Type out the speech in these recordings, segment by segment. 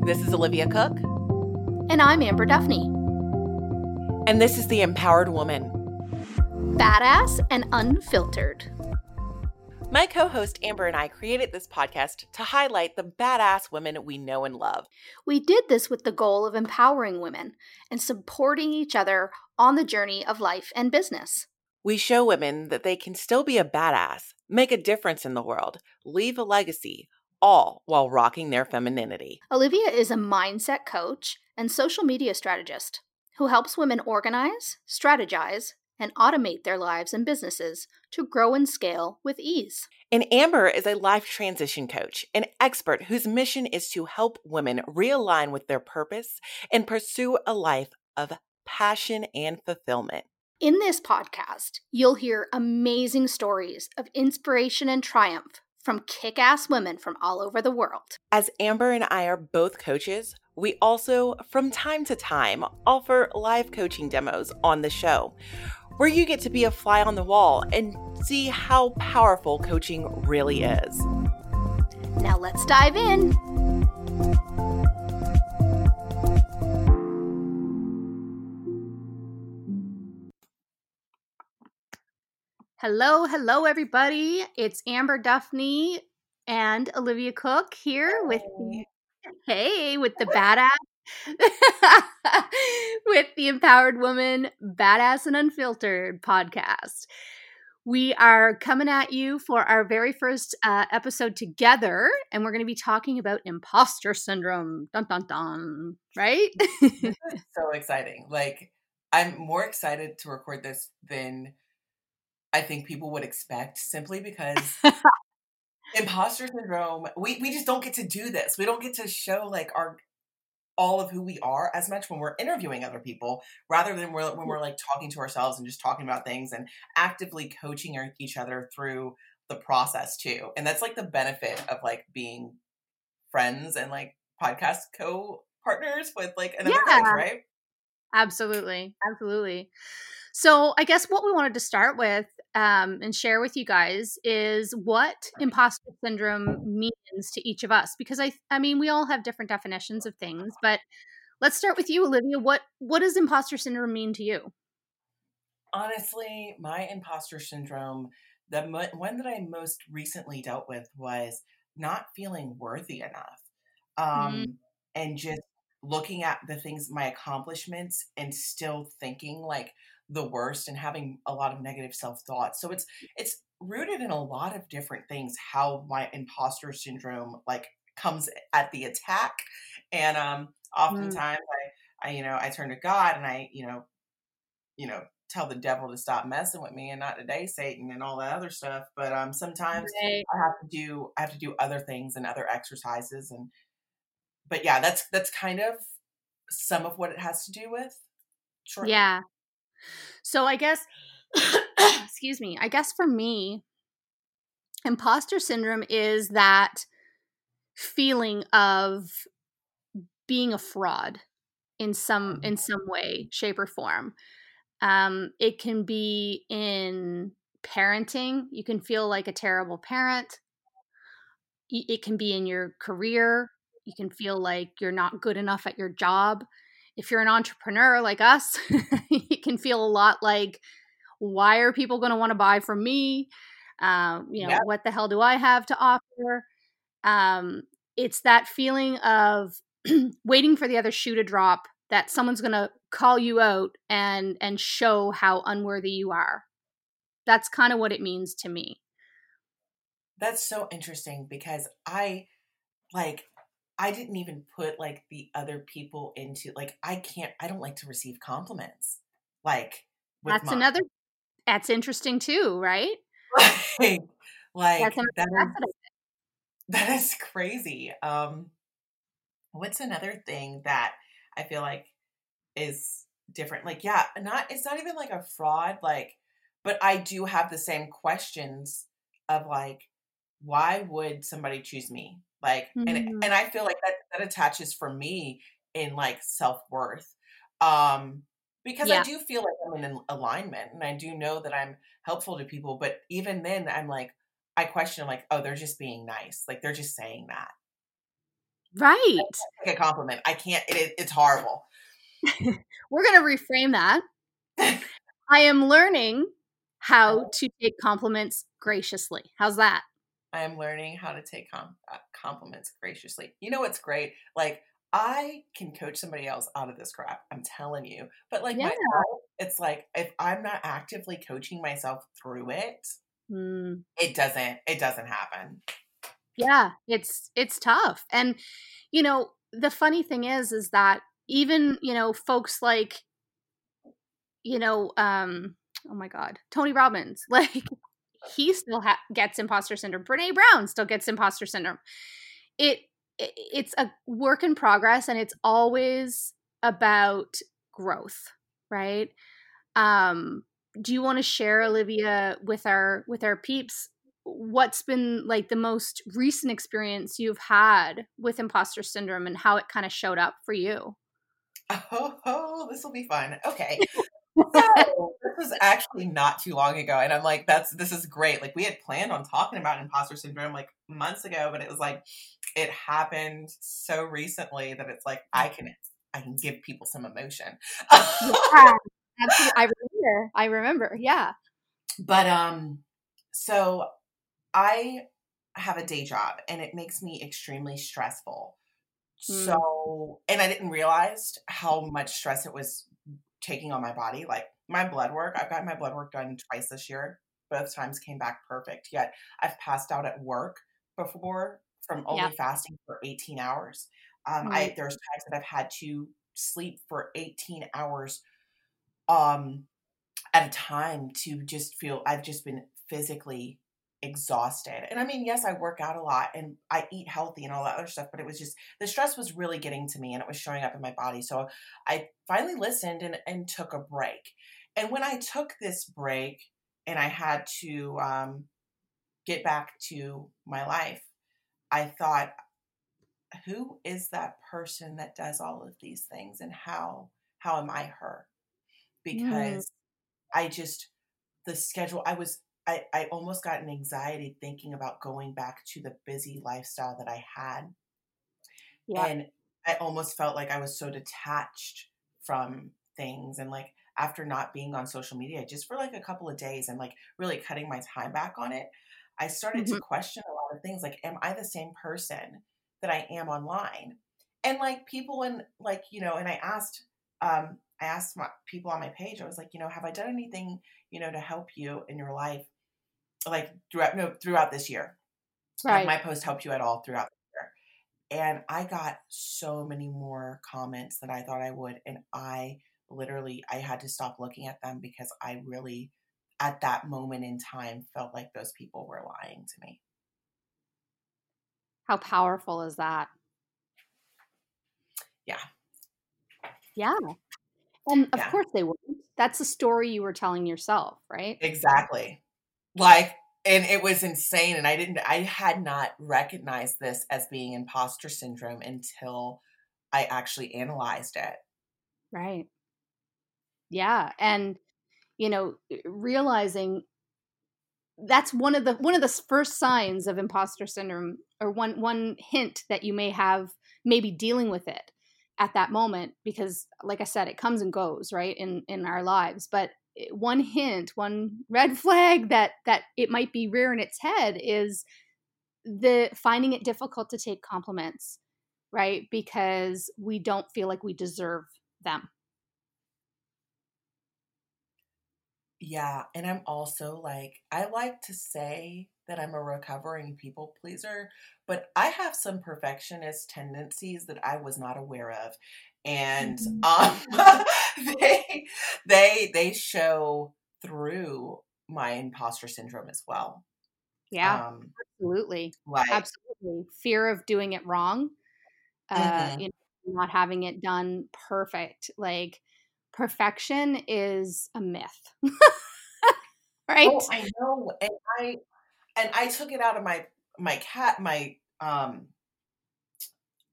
Hi, this is Olivia Cook. And I'm Amber Duffney. And this is The Empowered Woman. Badass and unfiltered. My co host Amber and I created this podcast to highlight the badass women we know and love. We did this with the goal of empowering women and supporting each other on the journey of life and business. We show women that they can still be a badass, make a difference in the world, leave a legacy, all while rocking their femininity. Olivia is a mindset coach and social media strategist who helps women organize, strategize, and automate their lives and businesses to grow and scale with ease. And Amber is a life transition coach, an expert whose mission is to help women realign with their purpose and pursue a life of passion and fulfillment. In this podcast, you'll hear amazing stories of inspiration and triumph from kick ass women from all over the world. As Amber and I are both coaches, we also, from time to time, offer live coaching demos on the show where you get to be a fly on the wall and see how powerful coaching really is. Now let's dive in. Hello, hello, everybody. It's Amber Duffney and Olivia Cook here with the, hey, with the badass, with the Empowered Woman Badass and Unfiltered podcast. We are coming at you for our very first uh, episode together, and we're going to be talking about imposter syndrome. Dun dun dun. Right? so exciting! Like, I'm more excited to record this than I think people would expect simply because imposter syndrome, we, we just don't get to do this. We don't get to show like our all of who we are as much when we're interviewing other people rather than we're, when mm. we're like talking to ourselves and just talking about things and actively coaching each other through the process too. And that's like the benefit of like being friends and like podcast co partners with like another yeah. right? Absolutely. Absolutely. So, I guess what we wanted to start with um, and share with you guys is what imposter syndrome means to each of us because I I mean we all have different definitions of things but let's start with you Olivia what what does imposter syndrome mean to you Honestly my imposter syndrome the one that I most recently dealt with was not feeling worthy enough mm-hmm. um, mm. and just looking at the things my accomplishments and still thinking like the worst and having a lot of negative self thoughts. So it's it's rooted in a lot of different things how my imposter syndrome like comes at the attack and um mm. oftentimes mm. I I you know I turn to God and I you know you know tell the devil to stop messing with me and not today Satan and all that other stuff but um sometimes right. I have to do I have to do other things and other exercises and but yeah that's that's kind of some of what it has to do with yeah so I guess, excuse me, I guess for me, imposter syndrome is that feeling of being a fraud in some in some way shape or form. Um, it can be in parenting you can feel like a terrible parent. It can be in your career you can feel like you're not good enough at your job if you're an entrepreneur like us you can feel a lot like why are people going to want to buy from me? Um, you know what the hell do i have to offer? Um, it's that feeling of waiting for the other shoe to drop that someone's going to call you out and and show how unworthy you are. That's kind of what it means to me. That's so interesting because i like i didn't even put like the other people into like i can't i don't like to receive compliments like that's mine. another that's interesting too right like, like that's that is, that is crazy um what's another thing that I feel like is different? Like, yeah, not it's not even like a fraud, like, but I do have the same questions of like, why would somebody choose me? Like, mm-hmm. and and I feel like that that attaches for me in like self worth. Um, because yeah. I do feel like I'm in alignment and I do know that I'm helpful to people, but even then I'm like, I question like, oh, they're just being nice. Like they're just saying that. Right. Like a compliment. I can't. It, it's horrible. We're gonna reframe that. I am learning how to take compliments graciously. How's that? I am learning how to take com- uh, compliments graciously. You know what's great? Like I can coach somebody else out of this crap. I'm telling you. But like yeah. myself, it's like if I'm not actively coaching myself through it, mm. it doesn't it doesn't happen yeah it's it's tough and you know the funny thing is is that even you know folks like you know um oh my god tony robbins like he still ha- gets imposter syndrome. Brene brown still gets imposter syndrome. It, it it's a work in progress and it's always about growth right? Um do you want to share olivia with our with our peeps what's been like the most recent experience you've had with imposter syndrome and how it kind of showed up for you? Oh, oh this will be fun. Okay so this was actually not too long ago and i'm like that's this is great like we had planned on talking about imposter syndrome like months ago but it was like it happened so recently that it's like i can i can give people some emotion yeah, absolutely. i remember i remember yeah but um so I have a day job and it makes me extremely stressful. Mm. So, and I didn't realize how much stress it was taking on my body. Like my blood work, I've got my blood work done twice this year. Both times came back perfect. Yet I've passed out at work before from only yep. fasting for 18 hours. Um, mm. I there's times that I've had to sleep for 18 hours um at a time to just feel I've just been physically exhausted. And I mean, yes, I work out a lot and I eat healthy and all that other stuff, but it was just the stress was really getting to me and it was showing up in my body. So I finally listened and, and took a break. And when I took this break and I had to um, get back to my life, I thought, who is that person that does all of these things and how how am I her? Mm. Because. I just the schedule I was I, I almost got an anxiety thinking about going back to the busy lifestyle that I had. Yeah. And I almost felt like I was so detached from things and like after not being on social media just for like a couple of days and like really cutting my time back on it, I started mm-hmm. to question a lot of things like am I the same person that I am online? And like people in like, you know, and I asked um I asked my people on my page, I was like, you know, have I done anything, you know, to help you in your life? Like throughout no throughout this year. Right. my post helped you at all throughout the year. And I got so many more comments than I thought I would. And I literally I had to stop looking at them because I really at that moment in time felt like those people were lying to me. How powerful is that? Yeah. Yeah. And of yeah. course they were. That's the story you were telling yourself, right? Exactly like and it was insane and i didn't i had not recognized this as being imposter syndrome until I actually analyzed it. Right. Yeah. And, you know, eh, realizing that's one of the one of the first signs of imposter syndrome or one one hint that you may have maybe dealing with it at that moment because like i said it comes and goes right in in our lives but one hint one red flag that that it might be rearing its head is the finding it difficult to take compliments right because we don't feel like we deserve them Yeah, and I'm also like, I like to say that I'm a recovering people pleaser, but I have some perfectionist tendencies that I was not aware of. And mm-hmm. um, they they they show through my imposter syndrome as well. Yeah, um, absolutely, like, absolutely. Fear of doing it wrong, uh, mm-hmm. you know, not having it done perfect. Like perfection is a myth. right? Oh, I know. And I and I took it out of my my cat my um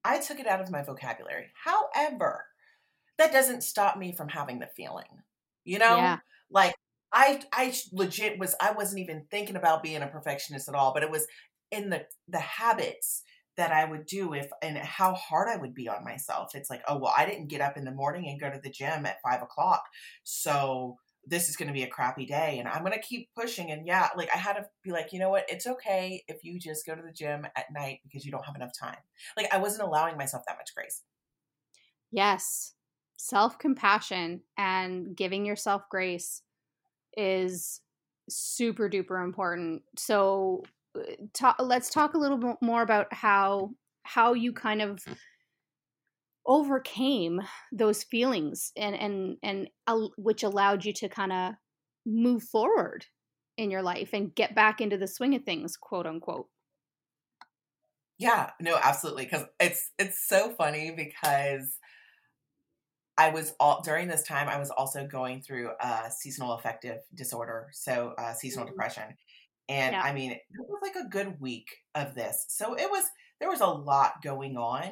I took it out of my vocabulary. However, that doesn't stop me from having the feeling. You know? Yeah. Like I I legit was I wasn't even thinking about being a perfectionist at all, but it was in the the habits that I would do if and how hard I would be on myself. It's like, oh well, I didn't get up in the morning and go to the gym at five o'clock, so this is going to be a crappy day, and I'm going to keep pushing. And yeah, like I had to be like, you know what? It's okay if you just go to the gym at night because you don't have enough time. Like I wasn't allowing myself that much grace. Yes, self compassion and giving yourself grace is super duper important. So talk, let's talk a little bit more about how how you kind of overcame those feelings and and and uh, which allowed you to kind of move forward in your life and get back into the swing of things quote unquote yeah no absolutely because it's it's so funny because i was all during this time i was also going through a seasonal affective disorder so uh, seasonal mm-hmm. depression and yeah. I mean, it was like a good week of this. So it was, there was a lot going on.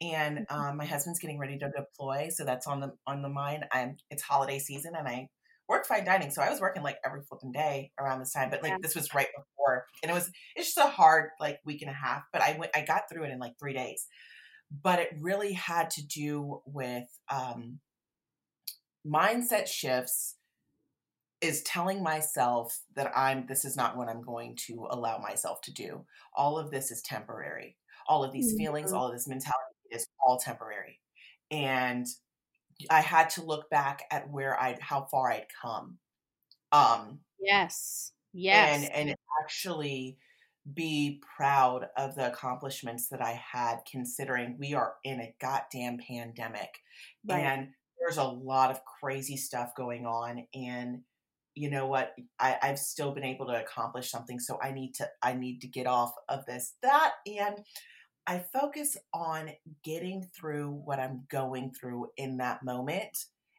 And um, my husband's getting ready to deploy. So that's on the, on the mind. I'm, it's holiday season and I work fine dining. So I was working like every flipping day around this time, but like yeah. this was right before. And it was, it's just a hard like week and a half, but I went, I got through it in like three days. But it really had to do with um, mindset shifts is telling myself that I'm this is not what I'm going to allow myself to do. All of this is temporary. All of these mm-hmm. feelings, all of this mentality is all temporary. And I had to look back at where I'd how far I'd come. Um yes. Yes. And and actually be proud of the accomplishments that I had considering we are in a goddamn pandemic. Right. And there's a lot of crazy stuff going on and you know what I, i've still been able to accomplish something so i need to i need to get off of this that and i focus on getting through what i'm going through in that moment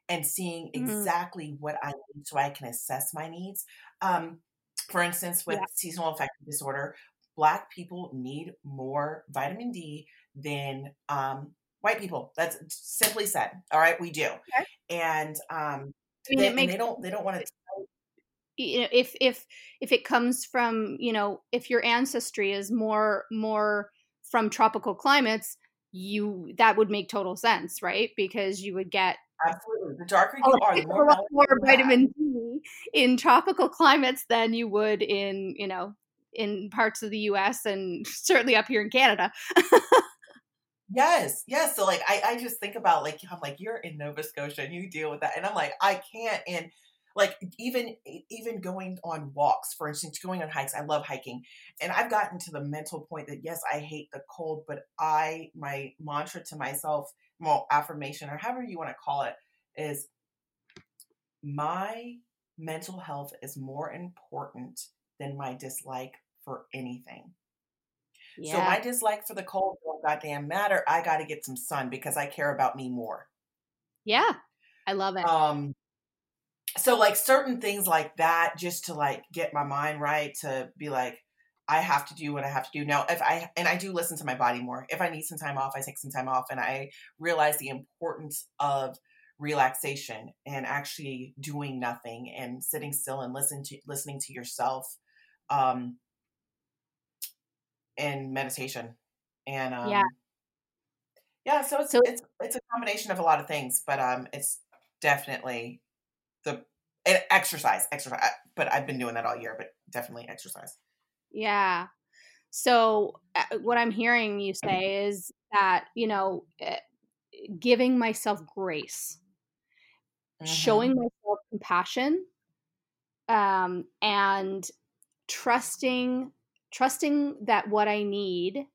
and seeing mm-hmm. exactly what i need so i can assess my needs um, for instance with yeah. seasonal affective disorder black people need more vitamin d than um, white people. That's simply said all right? We do. Okay. and um, I mean, they, makes, they don't they don't want to you know if if if it comes from you know if your ancestry is more more from tropical climates you that would make total sense right? Because you would get absolutely the darker oh, you are the more, more vitamin d in tropical climates than you would in you know in parts of the us and certainly up here in canada Yes, yes. So like I, I just think about like I'm like you're in Nova Scotia and you deal with that, and I'm like I can't. And like even even going on walks for instance going on hikes i love hiking and i've gotten to the mental point that yes i hate the cold but i my mantra to myself well affirmation or however you want to call it is my mental health is more important than my dislike for anything. Yeah. so my dislike for the cold don't goddamn matter i got to get some sun because i care about me more. Yeah i love it. Um so like certain things like that just to like get my mind right to be like I have to do what I have to do. Now, if I, and I do listen to my body more, if I need some time off, I take some time off and I realize the importance of relaxation and actually doing nothing and sitting still and listen to, listening to yourself, um, and meditation. And, um, yeah. Yeah. So it's, so it's, it's a combination of a lot of things, but, um, it's definitely the and exercise, exercise, but I've been doing that all year, but definitely exercise. Yeah. So uh, what I'm hearing you say is that, you know, eh, giving myself grace, mm-hmm. showing myself compassion, um, and trusting trusting that what I need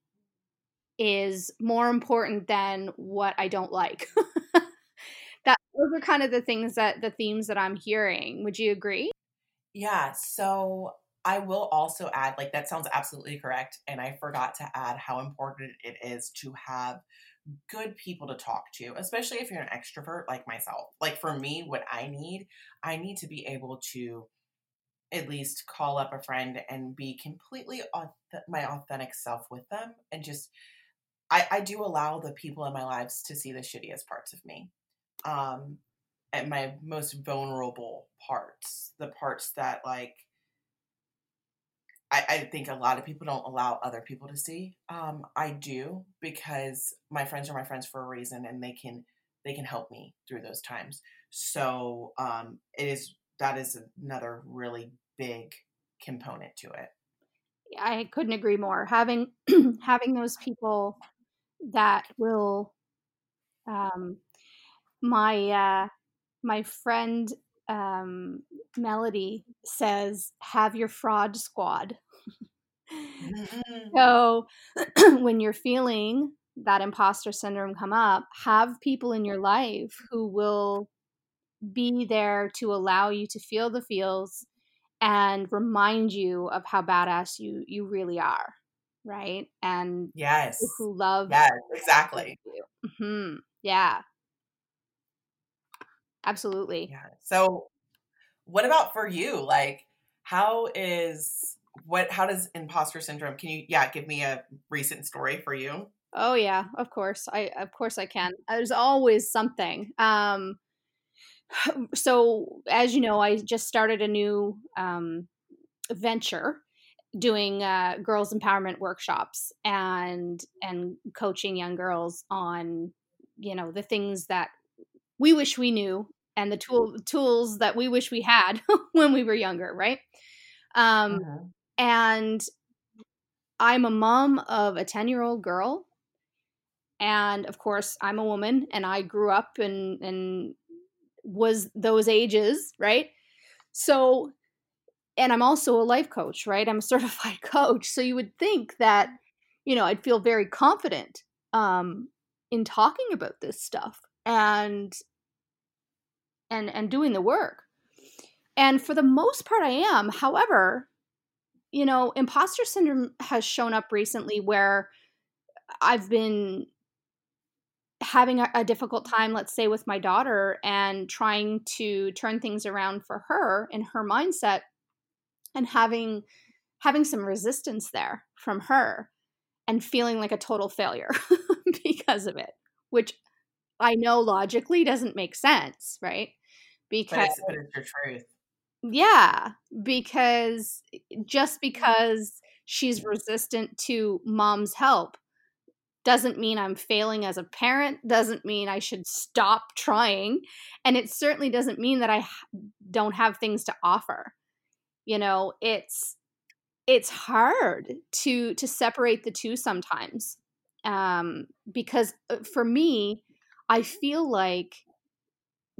is more important than what I don't like. that those are kind of the things that the themes that I'm hearing. Would you agree? Yeah. So I will also add, like, that sounds absolutely correct. And I forgot to add how important it is to have good people to talk to, especially if you're an extrovert like myself. Like, for me, what I need, I need to be able to at least call up a friend and be completely my authentic self with them and just I, I do allow the people in my lives to see the shittiest parts of me um at my most vulnerable parts the parts that like I, I think a lot of people don't allow other people to see. Um, I do because my friends are my friends for a reason, and they can they can help me through those times. So um, it is that is another really big component to it. I couldn't agree more. Having having those people that will um, my uh, my friend um, Melody says, have your fraud squad. Mm-hmm. so when you're feeling that imposter syndrome come up, have people in your life who will be there to allow you to feel the feels and remind you of how badass you you really are right and yes who love yes exactly mm-hmm. yeah Absolutely. Yeah. So what about for you? Like how is what how does imposter syndrome can you yeah, give me a recent story for you? Oh yeah, of course. I of course I can. There's always something. Um so as you know, I just started a new um venture doing uh, girls empowerment workshops and and coaching young girls on you know the things that we wish we knew and the tool tools that we wish we had when we were younger, right? Um, uh-huh. And I'm a mom of a 10 year old girl. And of course, I'm a woman and I grew up and, and was those ages, right? So, and I'm also a life coach, right? I'm a certified coach. So you would think that, you know, I'd feel very confident um, in talking about this stuff. And and and doing the work. And for the most part i am. However you know imposter syndrome has shown up recently where i've been having a, a, difficult time let's say with my daughter and trying to turn things around for her in her mindset and having having some resistance there from her and feeling like a total failure because of it which i know logically doesn't make sense right because but it's, your truth. Yeah, because just because she's resistant to mom's help doesn't mean I'm failing as a parent, doesn't mean I should stop trying, and it certainly doesn't mean that I don't have things to offer. You know, it's it's hard to to separate the two sometimes. Um because uh, for me, I feel like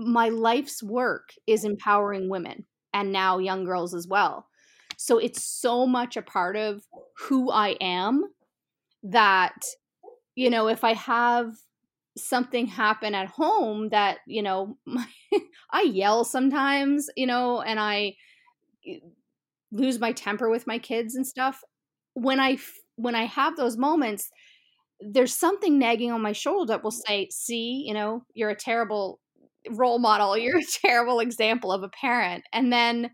my life's work is empowering women and now young girls as well. So it's so much a part of who I am that, you know, if I have something happen at home that, you know, my, I yell sometimes, you know, and I eh, lose my temper with my kids and stuff. When I when I have those moments, there's something nagging on my shoulder that will say, "See, you know, you're a terrible role model. You're a terrible example of a parent. And then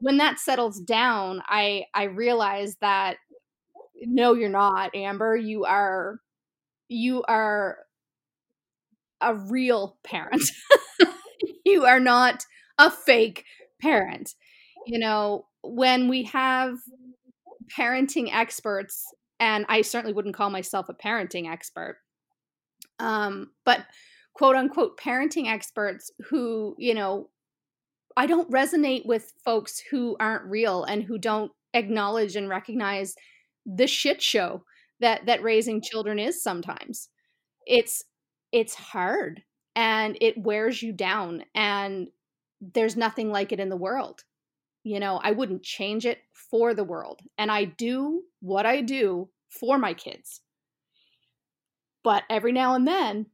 when that settles down, I I realize that no, you're not, Amber. You are you are a real parent. you are not a fake parent. You know, when we have parenting experts, and I certainly wouldn't call myself a parenting expert, um, but quote unquote parenting experts who, you know, I don't resonate with folks who aren't real and who don't acknowledge and recognize the shit show that that raising children is sometimes. It's it's hard and it wears you down and there's nothing like it in the world. You know, I wouldn't change it for the world. And I do what I do for my kids. But every now and then,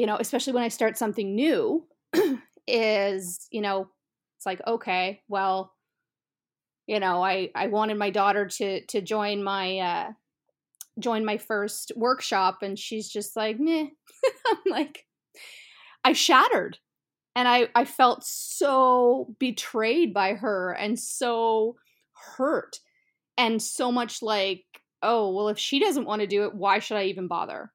you know, especially when I start something new, is, you know, it's like, okay, well, you know, I I wanted my daughter to to join my uh join my first workshop and she's just like, meh. I'm like, I shattered. And I, I felt so betrayed by her and so hurt and so much like, oh, well, if she doesn't want to do it, why should I even bother?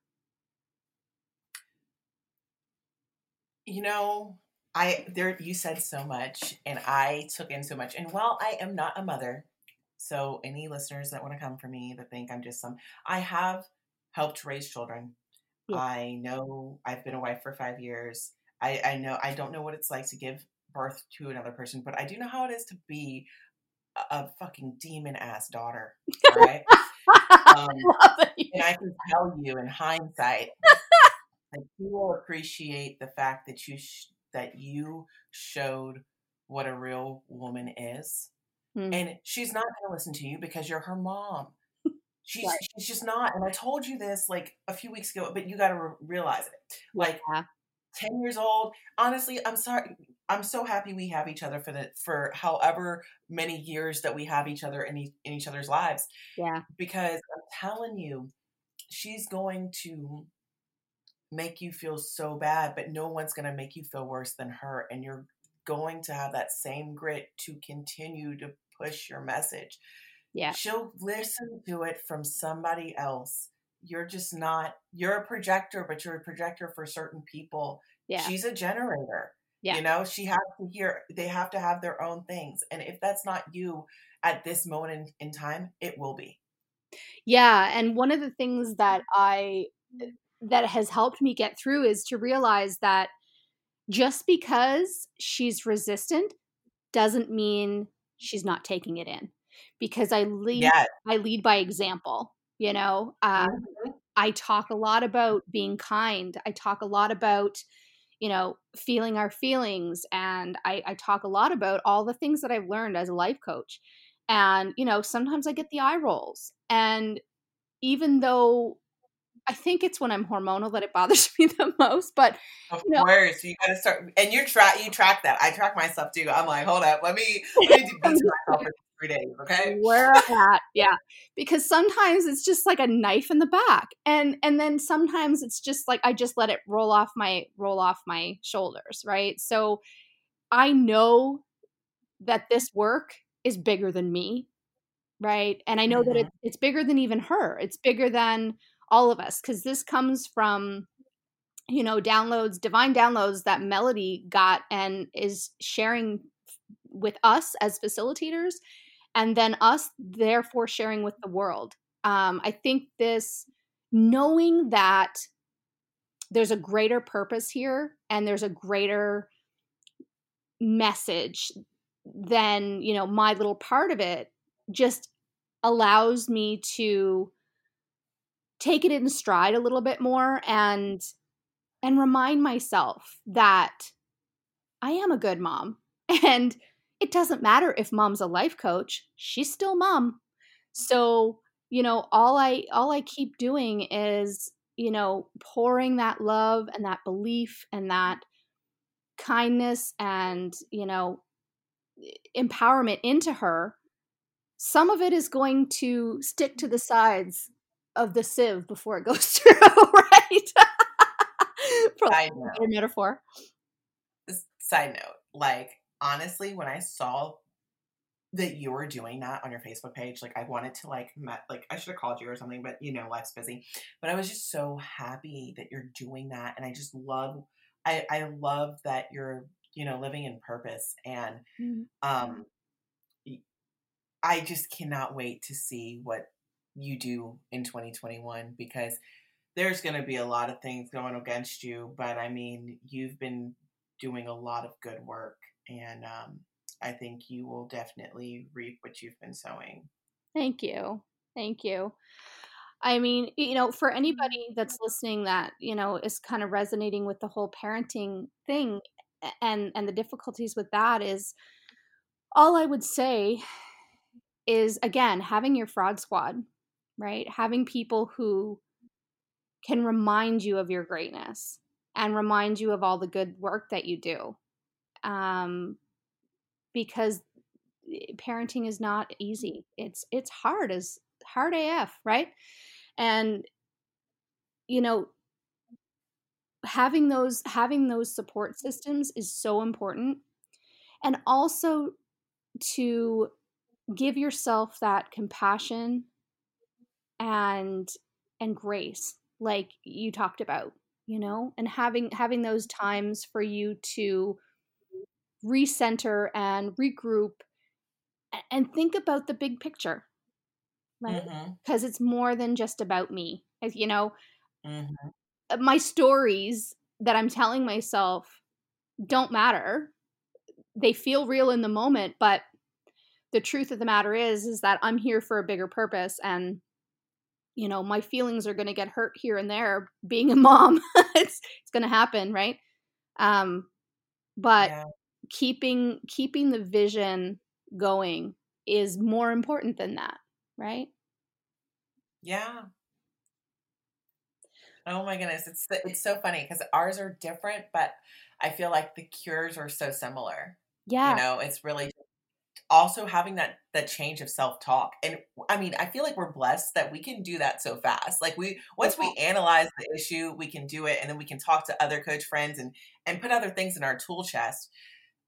You know, I there you said so much and I took in so much. And while I am not a mother, so any listeners that want to come for me that think I'm just some I have helped raise children. Yeah. I know I've been a wife for five years. I, I know I don't know what it's like to give birth to another person, but I do know how it is to be a, a fucking demon ass daughter. Right? um, and I can tell you in hindsight you will appreciate the fact that you sh- that you showed what a real woman is. Mm. And she's not going to listen to you because you're her mom. She's right. she's just not. And I told you this like a few weeks ago, but you got to re- realize it. Like yeah. 10 years old. Honestly, I'm sorry. I'm so happy we have each other for the for however many years that we have each other in, e- in each other's lives. Yeah. Because I'm telling you, she's going to make you feel so bad, but no one's going to make you feel worse than her and you're going to have that same grit to continue to push your message. Yeah. She'll listen to it from somebody else. You're just not, you're a projector, but you're a projector for certain people. Yeah. She's a generator. Yeah. You know, she has to hear, they have to have their own things. And if that's not you at this moment in, in time, it will be. Yeah. And one of the things that I, eh, that has helped me get through is to realize that just because she's resistant doesn't mean she's not taking it in because I lead yes. I lead by example. You know, um, mm-hmm. I talk a lot about being kind. I talk a lot about you know feeling our feelings, and I, I talk a lot about all the things that I've learned as a life coach. And you know, sometimes I get the eye rolls, and even though I think it's when I'm hormonal that it bothers me the most. But of you know, course, you gotta start, and you track you track that. I track myself too. I'm like, hold up, let me let me beat myself three days, okay? Where at? Yeah, because sometimes it's just like a knife in the back, and and then sometimes it's just like I just let it roll off my roll off my shoulders, right? So I know that this work is bigger than me, right? And I know mm-hmm. that it, it's bigger than even her. It's bigger than all of us because this comes from you know downloads divine downloads that melody got and is sharing with us as facilitators and then us therefore sharing with the world. Um, i think this knowing that there's a greater purpose here and there's a greater message than you know my little part of it just allows me to take it in stride a little bit more and and remind myself that I am a good mom. And it doesn't matter if mom's a life coach she's still mom. So you know all i all i keep doing is you know pouring that love and that belief and that kindness and you know empowerment into her some of it is going to stick to the sides of the sieve before it goes through right side note. metaphor side note like honestly, when I saw that you were doing that on your Facebook page. Like I wanted to like met like I should have called you or something, but you know, life's busy. But I was just so happy that you're doing that. And I just love I, I love that you're, you know, living in purpose and mm-hmm. um I just cannot wait to see what you do in 2021 because there's going to be a lot of things going against you, but I mean, you've been doing a lot of good work and um I think you will definitely reap what you've been sowing. Thank you. Thank you. I mean, you know, for anybody that's listening that, you know, is kind of resonating with the whole parenting thing and and the difficulties with that is all I would say is again, having your fraud squad, right? Having people who can remind you of your greatness and remind you of all the good work that you do. Um, because eh, parenting is not easy. It's it's hard as hard AF, right? And you know, having those having those support systems is so important. And also to give yourself that compassion and and grace like you talked about you know and having having those times for you to recenter and regroup and think about the big picture right because mm-hmm. it's more than just about me as you know mm-hmm. Uh, my stories that i'm telling myself don't matter they feel real in the moment but the truth of the matter is is that i'm here for a bigger purpose and you know my feelings are going to get hurt here and there being a mom it's it's going to happen right um but yeah keeping keeping the vision going is more important than that, right? Yeah. Oh my goodness, it's it's so funny because ours are different, but I feel like the cures are so similar. Yeah, you know, it's really also having that that change of self talk, and I mean, I feel like we're blessed that we can do that so fast. Like we once we analyze the issue, we can do it, and then we can talk to other coach friends and and put other things in our tool chest.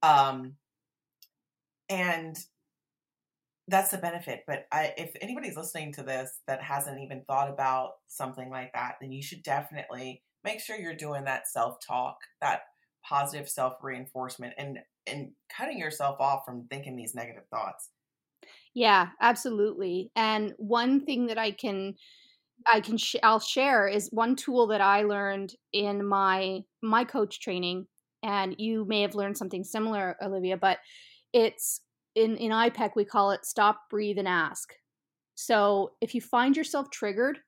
Um, and that's the benefit. But I, if anybody's listening to this that hasn't even thought about something like that, then you should definitely make sure you're doing that self talk, that positive self reinforcement, and and cutting yourself off from thinking these negative thoughts. Yeah, absolutely. And one thing that I can I can sh- I'll share is one tool that I learned in my my coach training and you may have learned something similar, Olivia, but it's in, in IPEC, we call it stop, breathe, and ask. So if you find yourself triggered,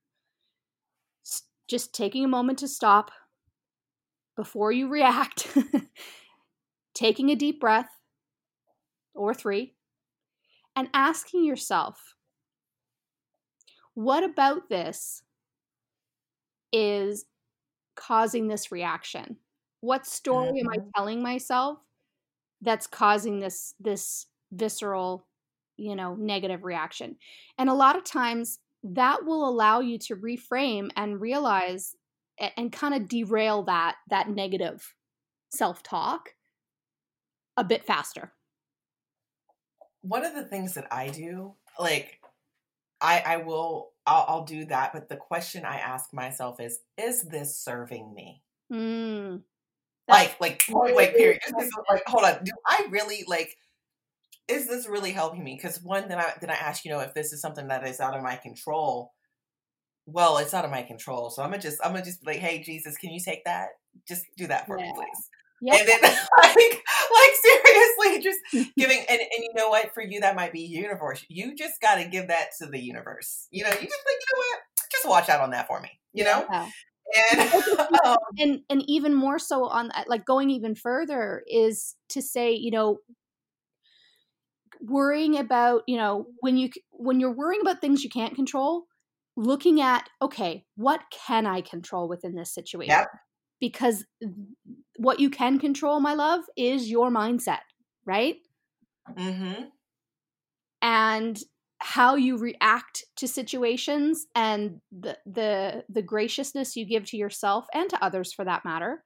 just taking a moment to stop before you react, taking a deep breath or three, and asking yourself, what about this is causing this reaction? what story am i mm-hmm. telling myself that's causing this this visceral you know negative reaction and a lot of times that will allow you to reframe and realize and, and kind of derail that that negative self-talk a bit faster one of the things that i do like i i will I'll, I'll do that but the question i ask myself is is this serving me mm like like point blank period. like hold on, do I really like? Is this really helping me? Because one, then I then I ask, you know, if this is something that is out of my control. Well, it's out of my control, so I'm gonna just I'm gonna just be like, hey Jesus, can you take that? Just do that for yeah. me, please. Yep. And then like like seriously, just giving and, and you know what? For you that might be universe. You just gotta give that to the universe. You know, you just like, you know what? Just watch out on that for me. You know? Yeah and um, and and even more so on like going even further is to say you know worrying about you know when you when you're worrying about things you can't control looking at okay what can i control within this situation yep. because what you can control my love is your mindset right mm-hmm. and how you react to situations and the the the graciousness you give to yourself and to others for that matter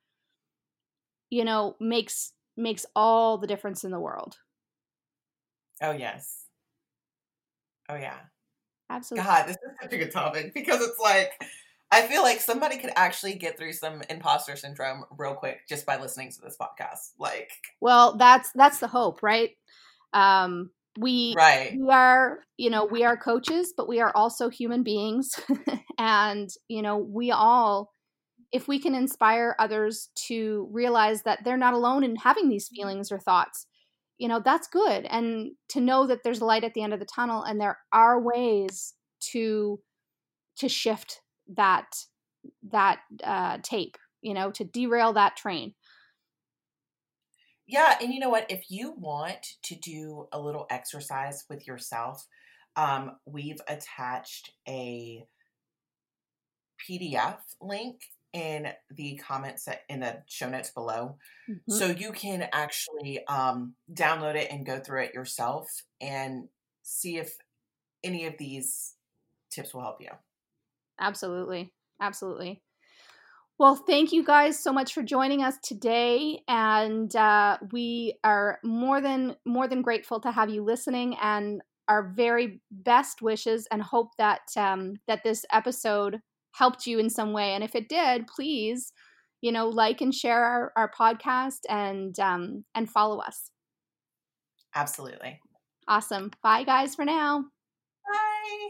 you know makes makes all the difference in the world oh yes Oh yeah. Absolutely. God, this is such a good topic because it's like I feel like somebody could actually get through some imposter syndrome real quick just by listening to this podcast. Like Well, that's that's the hope, right? Um we right. we are, you know, we are coaches, but we are also human beings and, you know, we all if we can inspire others to realize that they're not alone in having these feelings or thoughts, you know, that's good. And to know that there's light at the end of the tunnel and there are ways to to shift that that uh, tape, you know, to derail that train. Yeah, and you know what? If you want to do a little exercise with yourself, um, we've attached a PDF link in the comments in the show notes below. Mm-hmm. So you can actually um, download it and go through it yourself and see if any of these tips will help you. Absolutely. Absolutely. Well, thank you guys so much for joining us today, and uh, we are more than more than grateful to have you listening, and our very best wishes, and hope that um, that this episode helped you in some way. And if it did, please, you know, like and share our, our podcast and um, and follow us. Absolutely. Awesome. Bye, guys, for now. Bye.